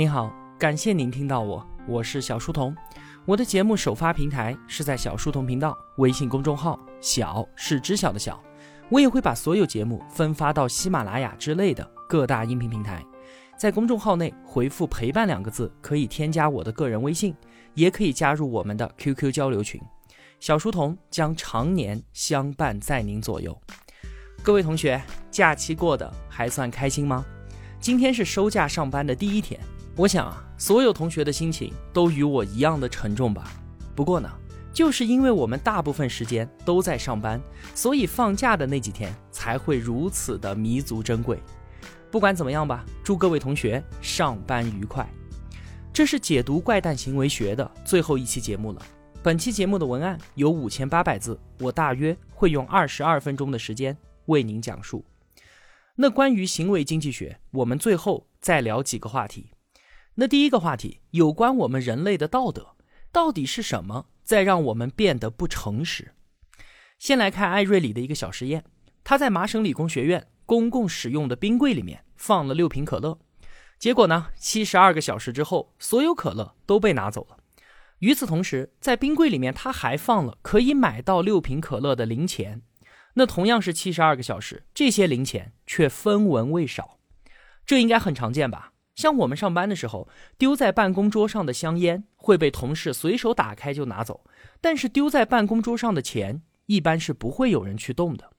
您好，感谢您听到我，我是小书童。我的节目首发平台是在小书童频道微信公众号，小是知晓的小。我也会把所有节目分发到喜马拉雅之类的各大音频平台。在公众号内回复“陪伴”两个字，可以添加我的个人微信，也可以加入我们的 QQ 交流群。小书童将常年相伴在您左右。各位同学，假期过得还算开心吗？今天是收假上班的第一天，我想啊，所有同学的心情都与我一样的沉重吧。不过呢，就是因为我们大部分时间都在上班，所以放假的那几天才会如此的弥足珍贵。不管怎么样吧，祝各位同学上班愉快。这是解读怪诞行为学的最后一期节目了。本期节目的文案有五千八百字，我大约会用二十二分钟的时间。为您讲述。那关于行为经济学，我们最后再聊几个话题。那第一个话题有关我们人类的道德，到底是什么在让我们变得不诚实？先来看艾瑞里的一个小实验，他在麻省理工学院公共使用的冰柜里面放了六瓶可乐，结果呢，七十二个小时之后，所有可乐都被拿走了。与此同时，在冰柜里面他还放了可以买到六瓶可乐的零钱。那同样是七十二个小时，这些零钱却分文未少，这应该很常见吧？像我们上班的时候，丢在办公桌上的香烟会被同事随手打开就拿走，但是丢在办公桌上的钱一般是不会有人去动的。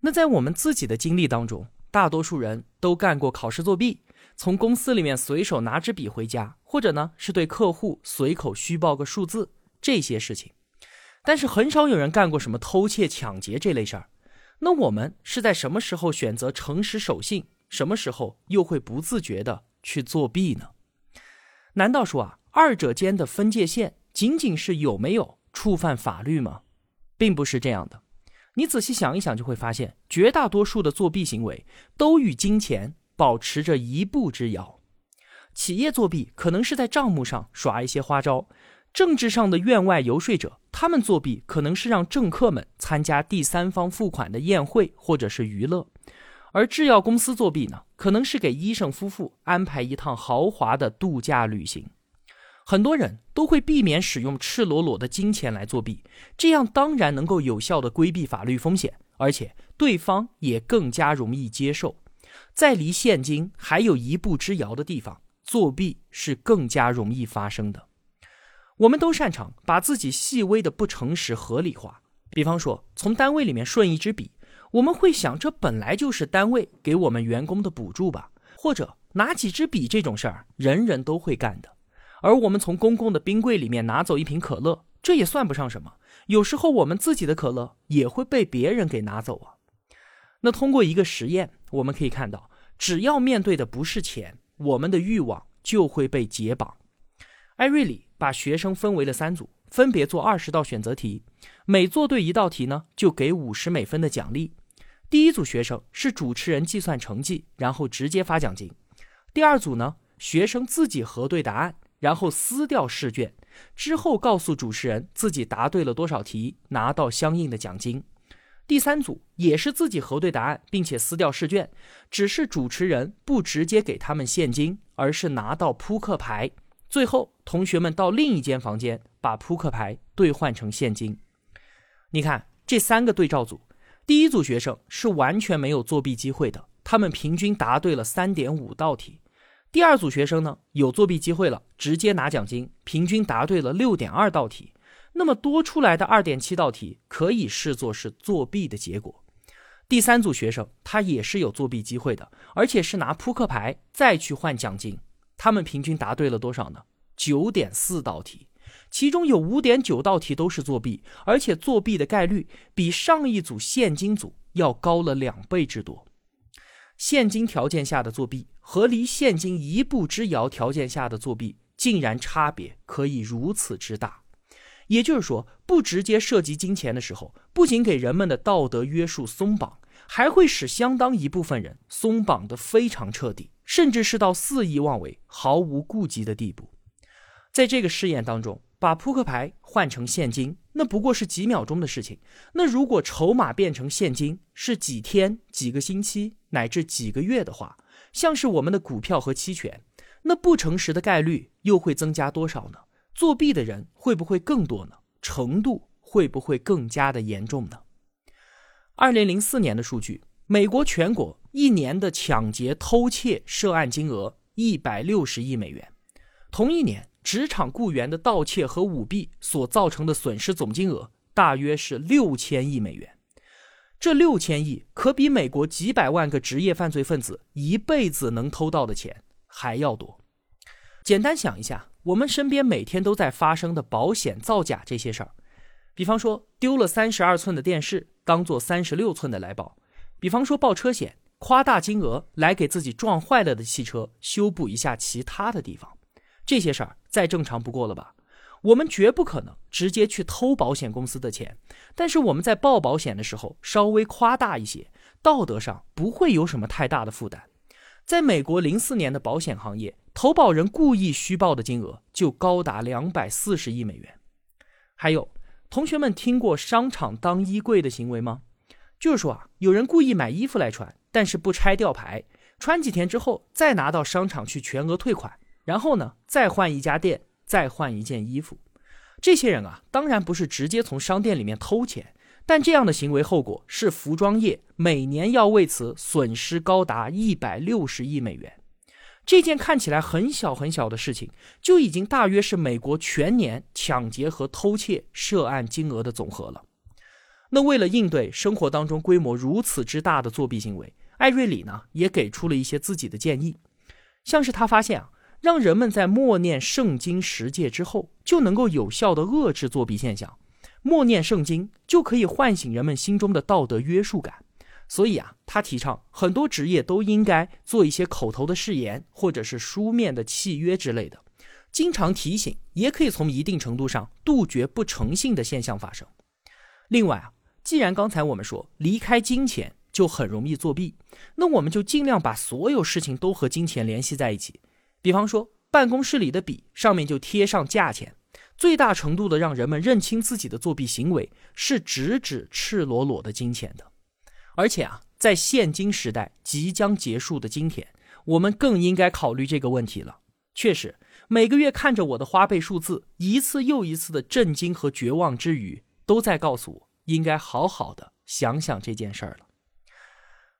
那在我们自己的经历当中，大多数人都干过考试作弊，从公司里面随手拿支笔回家，或者呢是对客户随口虚报个数字，这些事情。但是很少有人干过什么偷窃、抢劫这类事儿。那我们是在什么时候选择诚实守信，什么时候又会不自觉的去作弊呢？难道说啊，二者间的分界线仅仅是有没有触犯法律吗？并不是这样的。你仔细想一想，就会发现，绝大多数的作弊行为都与金钱保持着一步之遥。企业作弊可能是在账目上耍一些花招。政治上的院外游说者，他们作弊可能是让政客们参加第三方付款的宴会或者是娱乐；而制药公司作弊呢，可能是给医生夫妇安排一趟豪华的度假旅行。很多人都会避免使用赤裸裸的金钱来作弊，这样当然能够有效的规避法律风险，而且对方也更加容易接受。在离现金还有一步之遥的地方，作弊是更加容易发生的。我们都擅长把自己细微的不诚实合理化，比方说从单位里面顺一支笔，我们会想这本来就是单位给我们员工的补助吧，或者拿几支笔这种事儿，人人都会干的。而我们从公共的冰柜里面拿走一瓶可乐，这也算不上什么。有时候我们自己的可乐也会被别人给拿走啊。那通过一个实验，我们可以看到，只要面对的不是钱，我们的欲望就会被解绑。艾瑞里。把学生分为了三组，分别做二十道选择题，每做对一道题呢，就给五十美分的奖励。第一组学生是主持人计算成绩，然后直接发奖金。第二组呢，学生自己核对答案，然后撕掉试卷，之后告诉主持人自己答对了多少题，拿到相应的奖金。第三组也是自己核对答案，并且撕掉试卷，只是主持人不直接给他们现金，而是拿到扑克牌。最后，同学们到另一间房间把扑克牌兑换成现金。你看这三个对照组，第一组学生是完全没有作弊机会的，他们平均答对了三点五道题。第二组学生呢，有作弊机会了，直接拿奖金，平均答对了六点二道题。那么多出来的二点七道题可以视作是作弊的结果。第三组学生他也是有作弊机会的，而且是拿扑克牌再去换奖金。他们平均答对了多少呢？九点四道题，其中有五点九道题都是作弊，而且作弊的概率比上一组现金组要高了两倍之多。现金条件下的作弊和离现金一步之遥条件下的作弊，竟然差别可以如此之大。也就是说，不直接涉及金钱的时候，不仅给人们的道德约束松绑，还会使相当一部分人松绑的非常彻底。甚至是到肆意妄为、毫无顾忌的地步。在这个试验当中，把扑克牌换成现金，那不过是几秒钟的事情。那如果筹码变成现金是几天、几个星期乃至几个月的话，像是我们的股票和期权，那不诚实的概率又会增加多少呢？作弊的人会不会更多呢？程度会不会更加的严重呢？二零零四年的数据，美国全国一年的抢劫、偷窃涉案金额一百六十亿美元。同一年，职场雇员的盗窃和舞弊所造成的损失总金额大约是六千亿美元。这六千亿可比美国几百万个职业犯罪分子一辈子能偷到的钱还要多。简单想一下，我们身边每天都在发生的保险造假这些事儿，比方说丢了三十二寸的电视。当做三十六寸的来保，比方说报车险，夸大金额来给自己撞坏了的汽车修补一下其他的地方，这些事儿再正常不过了吧？我们绝不可能直接去偷保险公司的钱，但是我们在报保险的时候稍微夸大一些，道德上不会有什么太大的负担。在美国零四年的保险行业，投保人故意虚报的金额就高达两百四十亿美元，还有。同学们听过商场当衣柜的行为吗？就是说啊，有人故意买衣服来穿，但是不拆吊牌，穿几天之后再拿到商场去全额退款，然后呢再换一家店，再换一件衣服。这些人啊，当然不是直接从商店里面偷钱，但这样的行为后果是服装业每年要为此损失高达一百六十亿美元。这件看起来很小很小的事情，就已经大约是美国全年抢劫和偷窃涉案金额的总和了。那为了应对生活当中规模如此之大的作弊行为，艾瑞里呢也给出了一些自己的建议，像是他发现啊，让人们在默念圣经十诫之后，就能够有效的遏制作弊现象。默念圣经就可以唤醒人们心中的道德约束感。所以啊，他提倡很多职业都应该做一些口头的誓言，或者是书面的契约之类的。经常提醒，也可以从一定程度上杜绝不诚信的现象发生。另外啊，既然刚才我们说离开金钱就很容易作弊，那我们就尽量把所有事情都和金钱联系在一起。比方说，办公室里的笔上面就贴上价钱，最大程度的让人们认清自己的作弊行为是直指赤裸裸的金钱的。而且啊，在现今时代即将结束的今天，我们更应该考虑这个问题了。确实，每个月看着我的花呗数字，一次又一次的震惊和绝望之余，都在告诉我应该好好的想想这件事儿了。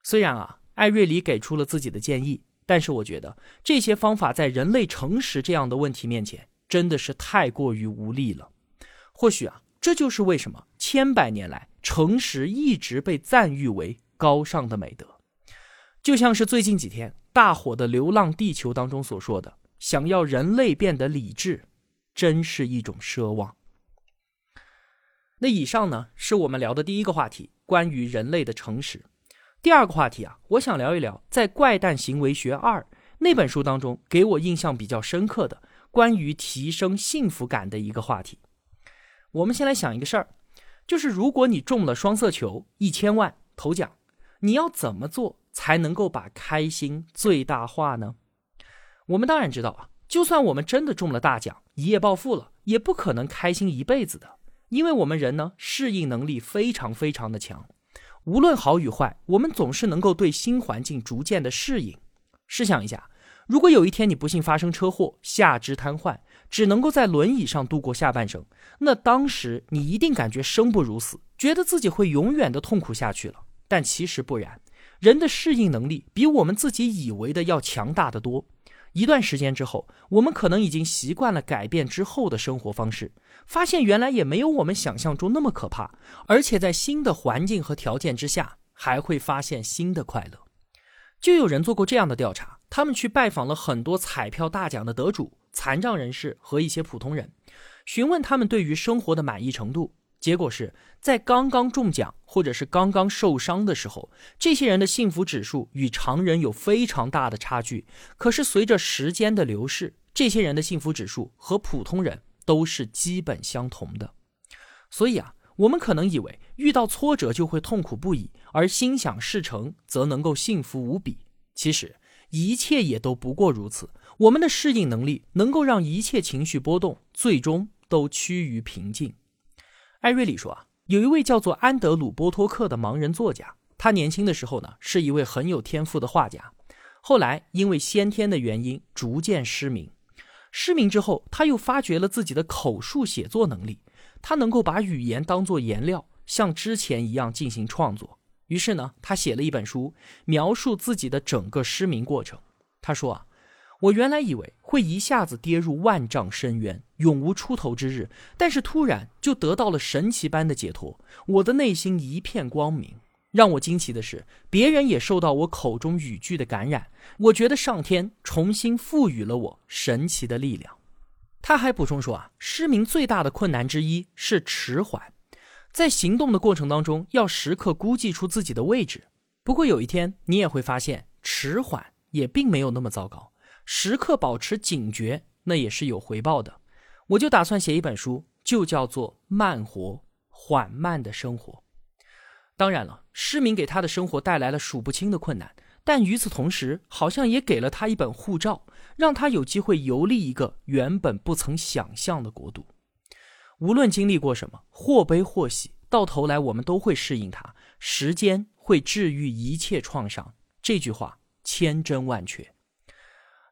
虽然啊，艾瑞里给出了自己的建议，但是我觉得这些方法在人类诚实这样的问题面前，真的是太过于无力了。或许啊，这就是为什么千百年来。诚实一直被赞誉为高尚的美德，就像是最近几天大火的《流浪地球》当中所说的：“想要人类变得理智，真是一种奢望。”那以上呢，是我们聊的第一个话题，关于人类的诚实。第二个话题啊，我想聊一聊在《怪诞行为学二》那本书当中给我印象比较深刻的关于提升幸福感的一个话题。我们先来想一个事儿。就是如果你中了双色球一千万头奖，你要怎么做才能够把开心最大化呢？我们当然知道啊，就算我们真的中了大奖，一夜暴富了，也不可能开心一辈子的，因为我们人呢适应能力非常非常的强，无论好与坏，我们总是能够对新环境逐渐的适应。试想一下，如果有一天你不幸发生车祸，下肢瘫痪。只能够在轮椅上度过下半生，那当时你一定感觉生不如死，觉得自己会永远的痛苦下去了。但其实不然，人的适应能力比我们自己以为的要强大的多。一段时间之后，我们可能已经习惯了改变之后的生活方式，发现原来也没有我们想象中那么可怕，而且在新的环境和条件之下，还会发现新的快乐。就有人做过这样的调查，他们去拜访了很多彩票大奖的得主。残障人士和一些普通人，询问他们对于生活的满意程度。结果是在刚刚中奖或者是刚刚受伤的时候，这些人的幸福指数与常人有非常大的差距。可是随着时间的流逝，这些人的幸福指数和普通人都是基本相同的。所以啊，我们可能以为遇到挫折就会痛苦不已，而心想事成则能够幸福无比。其实一切也都不过如此。我们的适应能力能够让一切情绪波动最终都趋于平静。艾瑞里说啊，有一位叫做安德鲁·波托克的盲人作家，他年轻的时候呢是一位很有天赋的画家，后来因为先天的原因逐渐失明。失明之后，他又发掘了自己的口述写作能力，他能够把语言当作颜料，像之前一样进行创作。于是呢，他写了一本书，描述自己的整个失明过程。他说啊，我原来以为会一下子跌入万丈深渊，永无出头之日，但是突然就得到了神奇般的解脱，我的内心一片光明。让我惊奇的是，别人也受到我口中语句的感染。我觉得上天重新赋予了我神奇的力量。他还补充说啊，失明最大的困难之一是迟缓，在行动的过程当中要时刻估计出自己的位置。不过有一天你也会发现，迟缓也并没有那么糟糕，时刻保持警觉，那也是有回报的。我就打算写一本书，就叫做《慢活缓慢的生活》。当然了，失明给他的生活带来了数不清的困难，但与此同时，好像也给了他一本护照，让他有机会游历一个原本不曾想象的国度。无论经历过什么，或悲或喜，到头来我们都会适应它。时间会治愈一切创伤，这句话千真万确。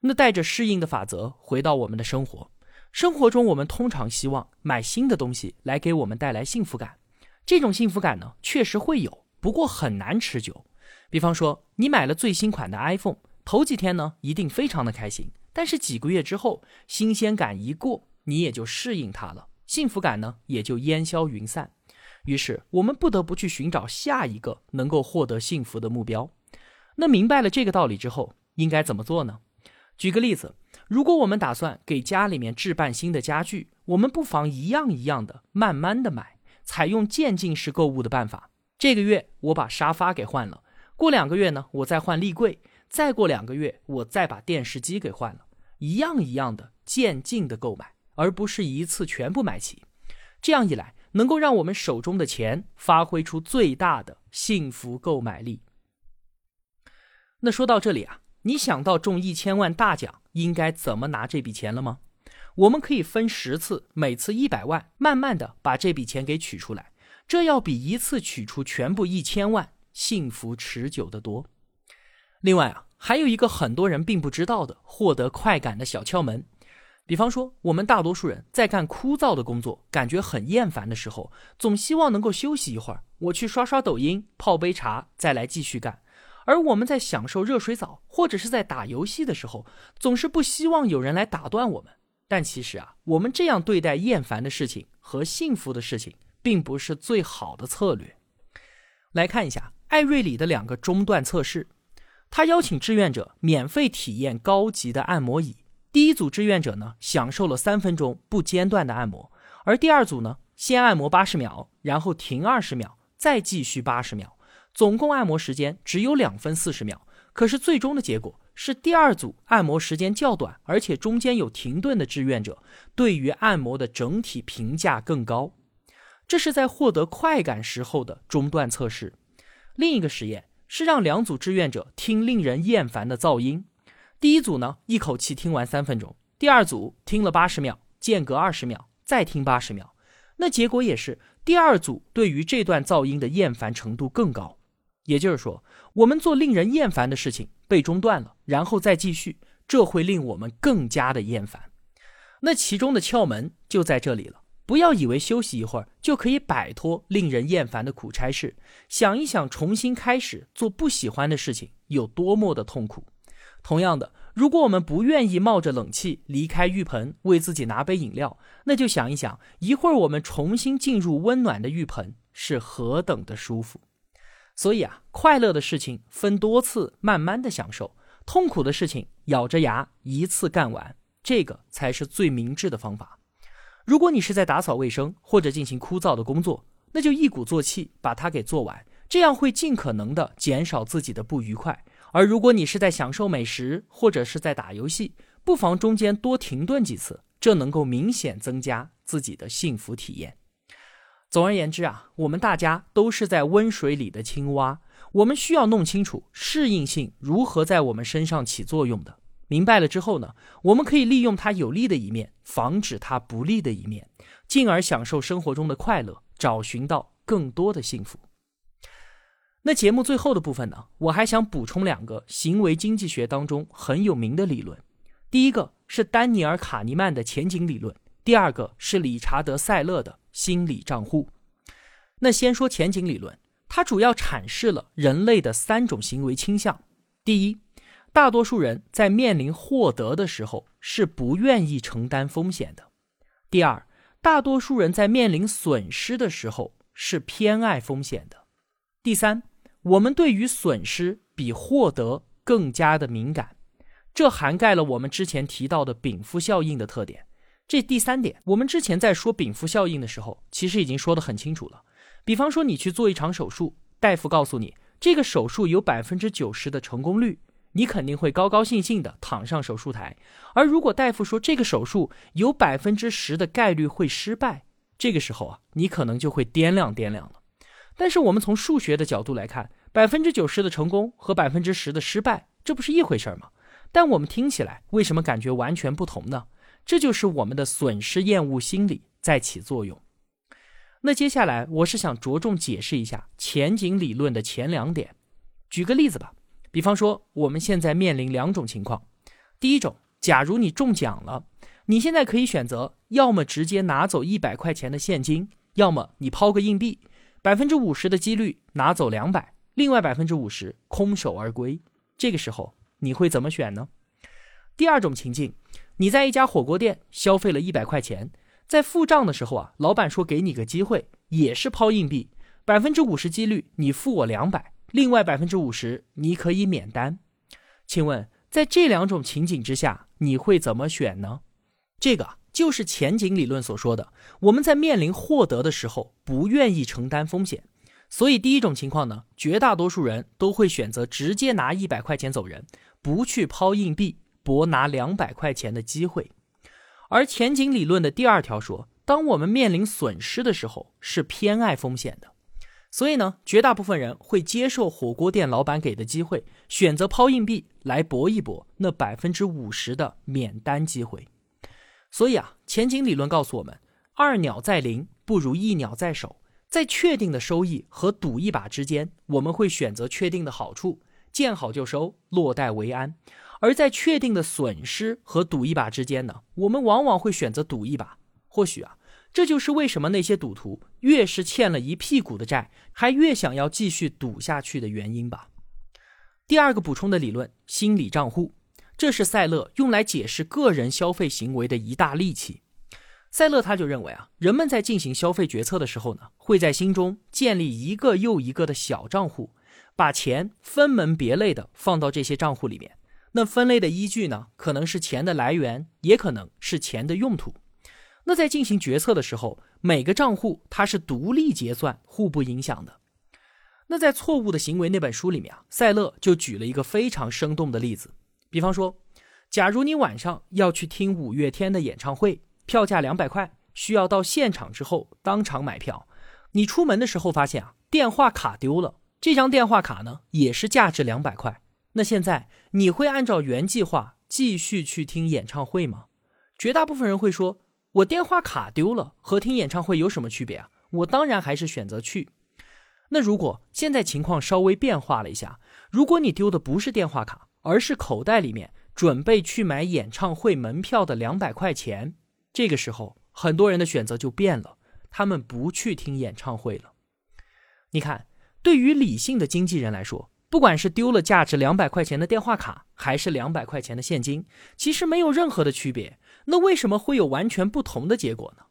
那带着适应的法则回到我们的生活，生活中我们通常希望买新的东西来给我们带来幸福感。这种幸福感呢，确实会有，不过很难持久。比方说，你买了最新款的 iPhone，头几天呢一定非常的开心，但是几个月之后，新鲜感一过，你也就适应它了，幸福感呢也就烟消云散。于是，我们不得不去寻找下一个能够获得幸福的目标。那明白了这个道理之后，应该怎么做呢？举个例子，如果我们打算给家里面置办新的家具，我们不妨一样一样的慢慢的买。采用渐进式购物的办法，这个月我把沙发给换了，过两个月呢，我再换立柜，再过两个月我再把电视机给换了，一样一样的渐进的购买，而不是一次全部买齐。这样一来，能够让我们手中的钱发挥出最大的幸福购买力。那说到这里啊，你想到中一千万大奖应该怎么拿这笔钱了吗？我们可以分十次，每次一百万，慢慢的把这笔钱给取出来，这要比一次取出全部一千万幸福持久的多。另外啊，还有一个很多人并不知道的获得快感的小窍门，比方说，我们大多数人在干枯燥的工作，感觉很厌烦的时候，总希望能够休息一会儿，我去刷刷抖音，泡杯茶，再来继续干。而我们在享受热水澡或者是在打游戏的时候，总是不希望有人来打断我们。但其实啊，我们这样对待厌烦的事情和幸福的事情，并不是最好的策略。来看一下艾瑞里的两个中断测试，他邀请志愿者免费体验高级的按摩椅。第一组志愿者呢，享受了三分钟不间断的按摩，而第二组呢，先按摩八十秒，然后停二十秒，再继续八十秒，总共按摩时间只有两分四十秒。可是最终的结果。是第二组按摩时间较短，而且中间有停顿的志愿者，对于按摩的整体评价更高。这是在获得快感时候的中断测试。另一个实验是让两组志愿者听令人厌烦的噪音。第一组呢，一口气听完三分钟；第二组听了八十秒，间隔二十秒，再听八十秒。那结果也是，第二组对于这段噪音的厌烦程度更高。也就是说，我们做令人厌烦的事情被中断了，然后再继续，这会令我们更加的厌烦。那其中的窍门就在这里了。不要以为休息一会儿就可以摆脱令人厌烦的苦差事，想一想重新开始做不喜欢的事情有多么的痛苦。同样的，如果我们不愿意冒着冷气离开浴盆为自己拿杯饮料，那就想一想，一会儿我们重新进入温暖的浴盆是何等的舒服。所以啊，快乐的事情分多次慢慢的享受，痛苦的事情咬着牙一次干完，这个才是最明智的方法。如果你是在打扫卫生或者进行枯燥的工作，那就一鼓作气把它给做完，这样会尽可能的减少自己的不愉快。而如果你是在享受美食或者是在打游戏，不妨中间多停顿几次，这能够明显增加自己的幸福体验。总而言之啊，我们大家都是在温水里的青蛙，我们需要弄清楚适应性如何在我们身上起作用的。明白了之后呢，我们可以利用它有利的一面，防止它不利的一面，进而享受生活中的快乐，找寻到更多的幸福。那节目最后的部分呢，我还想补充两个行为经济学当中很有名的理论。第一个是丹尼尔·卡尼曼的前景理论，第二个是理查德·塞勒的心理账户。那先说前景理论，它主要阐释了人类的三种行为倾向。第一，大多数人在面临获得的时候是不愿意承担风险的；第二，大多数人在面临损失的时候是偏爱风险的；第三，我们对于损失比获得更加的敏感。这涵盖了我们之前提到的禀赋效应的特点。这第三点，我们之前在说禀赋效应的时候，其实已经说得很清楚了。比方说，你去做一场手术，大夫告诉你这个手术有百分之九十的成功率，你肯定会高高兴兴的躺上手术台。而如果大夫说这个手术有百分之十的概率会失败，这个时候啊，你可能就会掂量掂量了。但是我们从数学的角度来看，百分之九十的成功和百分之十的失败，这不是一回事吗？但我们听起来为什么感觉完全不同呢？这就是我们的损失厌恶心理在起作用。那接下来我是想着重解释一下前景理论的前两点。举个例子吧，比方说我们现在面临两种情况：第一种，假如你中奖了，你现在可以选择，要么直接拿走一百块钱的现金，要么你抛个硬币，百分之五十的几率拿走两百，另外百分之五十空手而归。这个时候你会怎么选呢？第二种情境，你在一家火锅店消费了一百块钱。在付账的时候啊，老板说给你个机会，也是抛硬币，百分之五十几率你付我两百，另外百分之五十你可以免单。请问在这两种情景之下，你会怎么选呢？这个就是前景理论所说的，我们在面临获得的时候不愿意承担风险，所以第一种情况呢，绝大多数人都会选择直接拿一百块钱走人，不去抛硬币博拿两百块钱的机会。而前景理论的第二条说，当我们面临损失的时候，是偏爱风险的，所以呢，绝大部分人会接受火锅店老板给的机会，选择抛硬币来搏一搏那百分之五十的免单机会。所以啊，前景理论告诉我们，二鸟在林不如一鸟在手，在确定的收益和赌一把之间，我们会选择确定的好处，见好就收，落袋为安。而在确定的损失和赌一把之间呢，我们往往会选择赌一把。或许啊，这就是为什么那些赌徒越是欠了一屁股的债，还越想要继续赌下去的原因吧。第二个补充的理论，心理账户，这是塞勒用来解释个人消费行为的一大利器。塞勒他就认为啊，人们在进行消费决策的时候呢，会在心中建立一个又一个的小账户，把钱分门别类的放到这些账户里面。那分类的依据呢？可能是钱的来源，也可能是钱的用途。那在进行决策的时候，每个账户它是独立结算，互不影响的。那在《错误的行为》那本书里面啊，塞勒就举了一个非常生动的例子。比方说，假如你晚上要去听五月天的演唱会，票价两百块，需要到现场之后当场买票。你出门的时候发现啊，电话卡丢了，这张电话卡呢也是价值两百块。那现在你会按照原计划继续去听演唱会吗？绝大部分人会说：“我电话卡丢了，和听演唱会有什么区别啊？”我当然还是选择去。那如果现在情况稍微变化了一下，如果你丢的不是电话卡，而是口袋里面准备去买演唱会门票的两百块钱，这个时候很多人的选择就变了，他们不去听演唱会了。你看，对于理性的经纪人来说。不管是丢了价值两百块钱的电话卡，还是两百块钱的现金，其实没有任何的区别。那为什么会有完全不同的结果呢？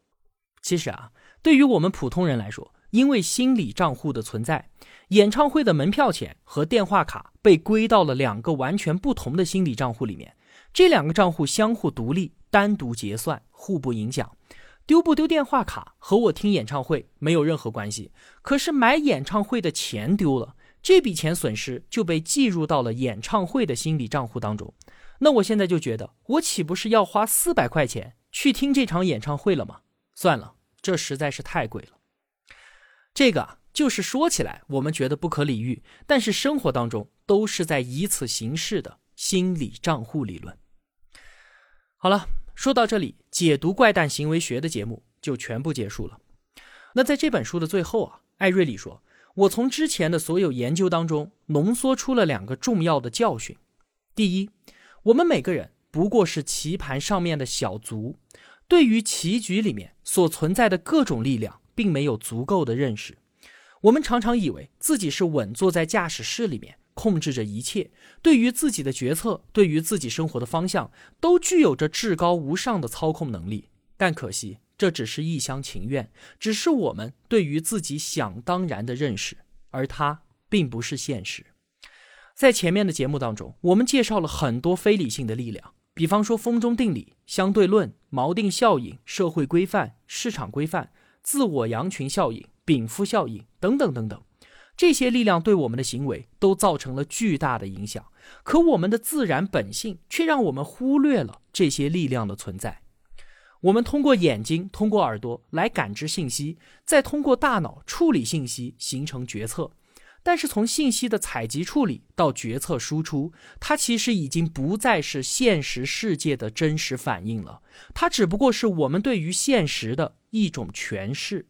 其实啊，对于我们普通人来说，因为心理账户的存在，演唱会的门票钱和电话卡被归到了两个完全不同的心理账户里面。这两个账户相互独立，单独结算，互不影响。丢不丢电话卡和我听演唱会没有任何关系。可是买演唱会的钱丢了。这笔钱损失就被计入到了演唱会的心理账户当中，那我现在就觉得，我岂不是要花四百块钱去听这场演唱会了吗？算了，这实在是太贵了。这个就是说起来我们觉得不可理喻，但是生活当中都是在以此行事的心理账户理论。好了，说到这里，解读怪诞行为学的节目就全部结束了。那在这本书的最后啊，艾瑞里说。我从之前的所有研究当中浓缩出了两个重要的教训：第一，我们每个人不过是棋盘上面的小卒，对于棋局里面所存在的各种力量，并没有足够的认识。我们常常以为自己是稳坐在驾驶室里面，控制着一切，对于自己的决策，对于自己生活的方向，都具有着至高无上的操控能力。但可惜。这只是一厢情愿，只是我们对于自己想当然的认识，而它并不是现实。在前面的节目当中，我们介绍了很多非理性的力量，比方说风中定理、相对论、锚定效应、社会规范、市场规范、自我羊群效应、禀赋效应等等等等。这些力量对我们的行为都造成了巨大的影响，可我们的自然本性却让我们忽略了这些力量的存在。我们通过眼睛、通过耳朵来感知信息，再通过大脑处理信息，形成决策。但是从信息的采集处理到决策输出，它其实已经不再是现实世界的真实反应了，它只不过是我们对于现实的一种诠释。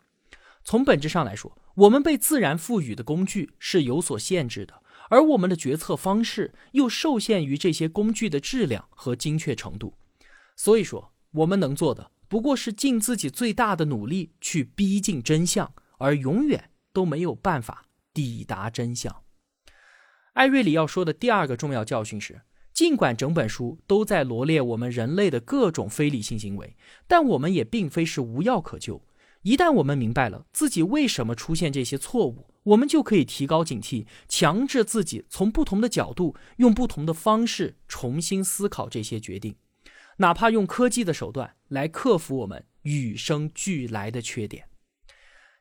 从本质上来说，我们被自然赋予的工具是有所限制的，而我们的决策方式又受限于这些工具的质量和精确程度。所以说。我们能做的不过是尽自己最大的努力去逼近真相，而永远都没有办法抵达真相。艾瑞里要说的第二个重要教训是：尽管整本书都在罗列我们人类的各种非理性行为，但我们也并非是无药可救。一旦我们明白了自己为什么出现这些错误，我们就可以提高警惕，强制自己从不同的角度，用不同的方式重新思考这些决定。哪怕用科技的手段来克服我们与生俱来的缺点，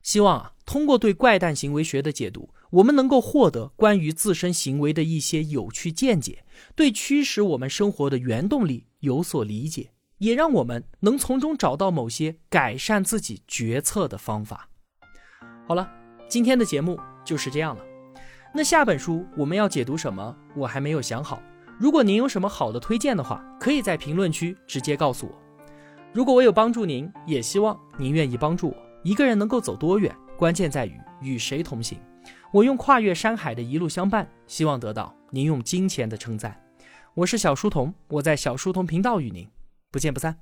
希望啊，通过对怪诞行为学的解读，我们能够获得关于自身行为的一些有趣见解，对驱使我们生活的原动力有所理解，也让我们能从中找到某些改善自己决策的方法。好了，今天的节目就是这样了。那下本书我们要解读什么？我还没有想好。如果您有什么好的推荐的话，可以在评论区直接告诉我。如果我有帮助您，也希望您愿意帮助我。一个人能够走多远，关键在于与谁同行。我用跨越山海的一路相伴，希望得到您用金钱的称赞。我是小书童，我在小书童频道与您不见不散。